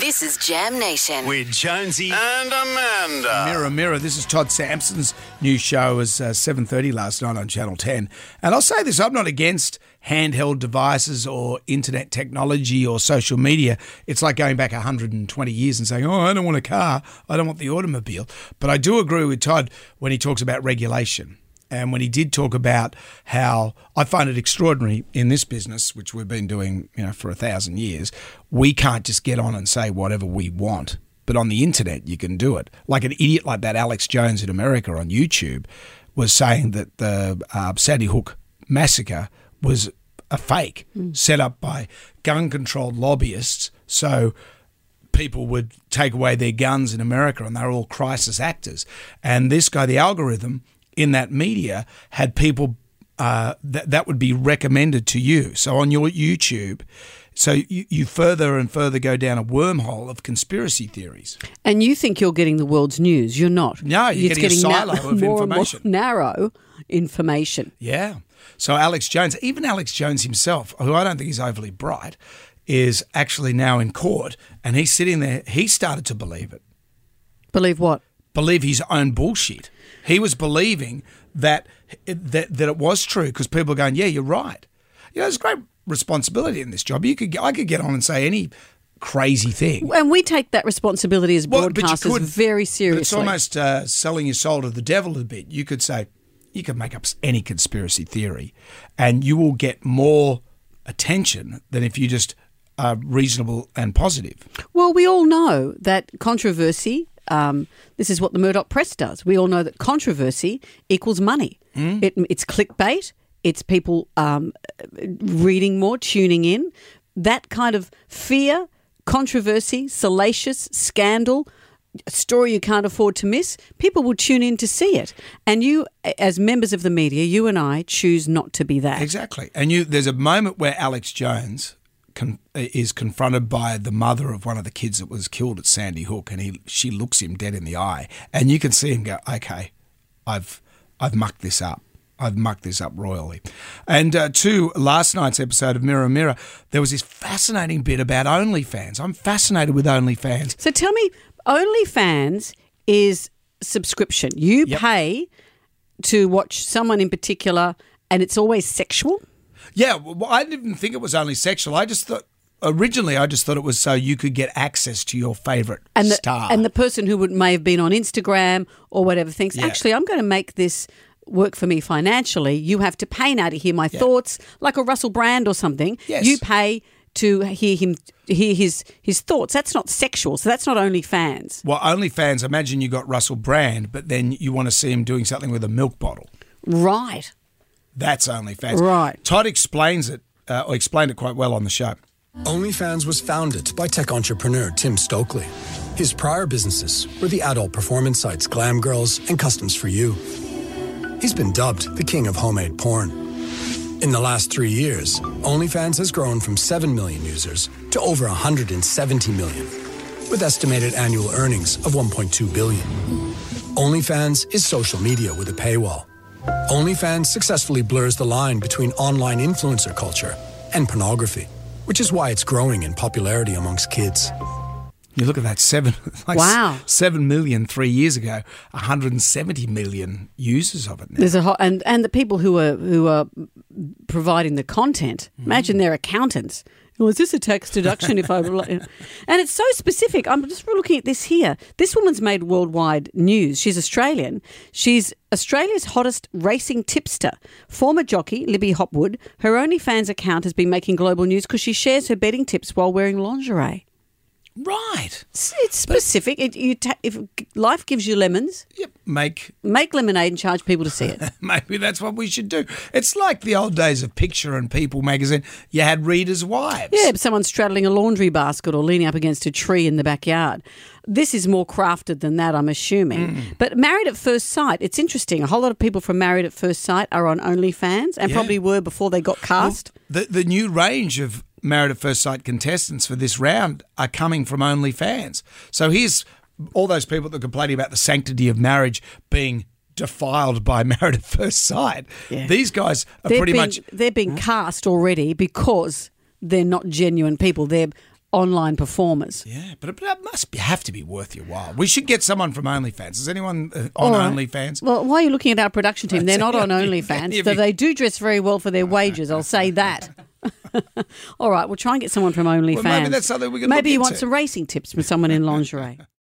This is Jam Nation. with Jonesy and Amanda. Mirror, mirror. This is Todd Sampson's new show. It was uh, seven thirty last night on Channel Ten. And I'll say this: I'm not against handheld devices or internet technology or social media. It's like going back 120 years and saying, "Oh, I don't want a car. I don't want the automobile." But I do agree with Todd when he talks about regulation. And when he did talk about how I find it extraordinary in this business, which we've been doing, you know, for a thousand years, we can't just get on and say whatever we want. But on the internet, you can do it. Like an idiot like that, Alex Jones in America on YouTube was saying that the uh, Sandy Hook massacre was a fake set up by gun controlled lobbyists. So people would take away their guns in America and they're all crisis actors. And this guy, the algorithm in that media, had people uh, that, that would be recommended to you. So on your YouTube, so you, you further and further go down a wormhole of conspiracy theories. And you think you're getting the world's news. You're not. No, you're It's getting a silo of more and more information. narrow information. Yeah. So Alex Jones, even Alex Jones himself, who I don't think is overly bright, is actually now in court and he's sitting there. He started to believe it. Believe what? Believe his own bullshit. He was believing that that that it was true because people are going, yeah, you're right. You know, there's great responsibility in this job. You could I could get on and say any crazy thing. And we take that responsibility as Well, broadcasters could- very seriously. it's almost uh, selling your soul to the devil a bit. You could say you could make up any conspiracy theory, and you will get more attention than if you just are reasonable and positive. Well, we all know that controversy. Um, this is what the Murdoch press does. We all know that controversy equals money. Hmm? It, it's clickbait. It's people um, reading more, tuning in. That kind of fear, controversy, salacious scandal, a story you can't afford to miss. People will tune in to see it, and you, as members of the media, you and I choose not to be that. Exactly. And you, there's a moment where Alex Jones con- is confronted by the mother of one of the kids that was killed at Sandy Hook, and he she looks him dead in the eye, and you can see him go, "Okay, I've I've mucked this up." I've mucked this up royally. And uh, to last night's episode of Mirror Mirror, there was this fascinating bit about OnlyFans. I'm fascinated with OnlyFans. So tell me, OnlyFans is subscription. You Yep. pay to watch someone in particular, and it's always sexual. Yeah, well, I didn't even think it was only sexual. I just thought originally I just thought it was so you could get access to your favorite And the, star. and the person who would may have been on Instagram or whatever thinks, Yeah. actually, I'm going to make this work for me financially. You have to pay now to hear my thoughts, like a Russell Brand or something. Yes. You pay to hear him hear his his thoughts. That's not sexual. So that's not only fans. Well, OnlyFans, imagine you got Russell Brand, but then you want to see him doing something with a milk bottle. Right. That's OnlyFans. Right. Todd explains it, uh, or explained it quite well on the show. OnlyFans was founded by tech entrepreneur Tim Stokely. His prior businesses were the adult performance sites Glam Girls and Customs for You. He's been dubbed the king of homemade porn. In the last three years, OnlyFans has grown from 7 million users to over 170 million, with estimated annual earnings of 1.2 billion. OnlyFans is social media with a paywall. OnlyFans successfully blurs the line between online influencer culture and pornography, which is why it's growing in popularity amongst kids. You look at that seven, like Wow. s- seven million three years ago, 170 million users of it now. There's a ho- and and the people who are who are providing the content. Imagine they're accountants. Well, is this a tax deduction if I? and it's so specific. I'm just looking at this here. This woman's made worldwide news. She's Australian. She's Australia's hottest racing tipster. Former jockey Libby Hopwood. Her OnlyFans account has been making global news because she shares her betting tips while wearing lingerie. Right. It's, it's specific. It, you ta- if life gives you lemons, Yep. Make make lemonade and charge people to see it. maybe that's what we should do. It's like the old days of Picture and People magazine. You had readers' wives. Yeah, someone straddling a laundry basket or leaning up against a tree in the backyard. This is more crafted than that, I'm assuming. Mm. But Married at First Sight, it's interesting. A whole lot of people from Married at First Sight are on OnlyFans and Yeah. probably were before they got cast. The the new range of Married at First Sight contestants for this round are coming from OnlyFans. So here's all those people that complain about the sanctity of marriage being defiled by married at first sight. Yeah. These guys are they're pretty being, much they're being cast already because they're not genuine people. They're online performers. Yeah, but it, it must be, have to be worth your while. We should get someone from OnlyFans. Is anyone uh, on right. OnlyFans? Well, why are you looking at our production team? They're not on OnlyFans, though they do dress very well for their wages. I'll say that. All right, we'll try and get someone from OnlyFans. Well, maybe that's something we can Maybe he wants some racing tips from someone in lingerie.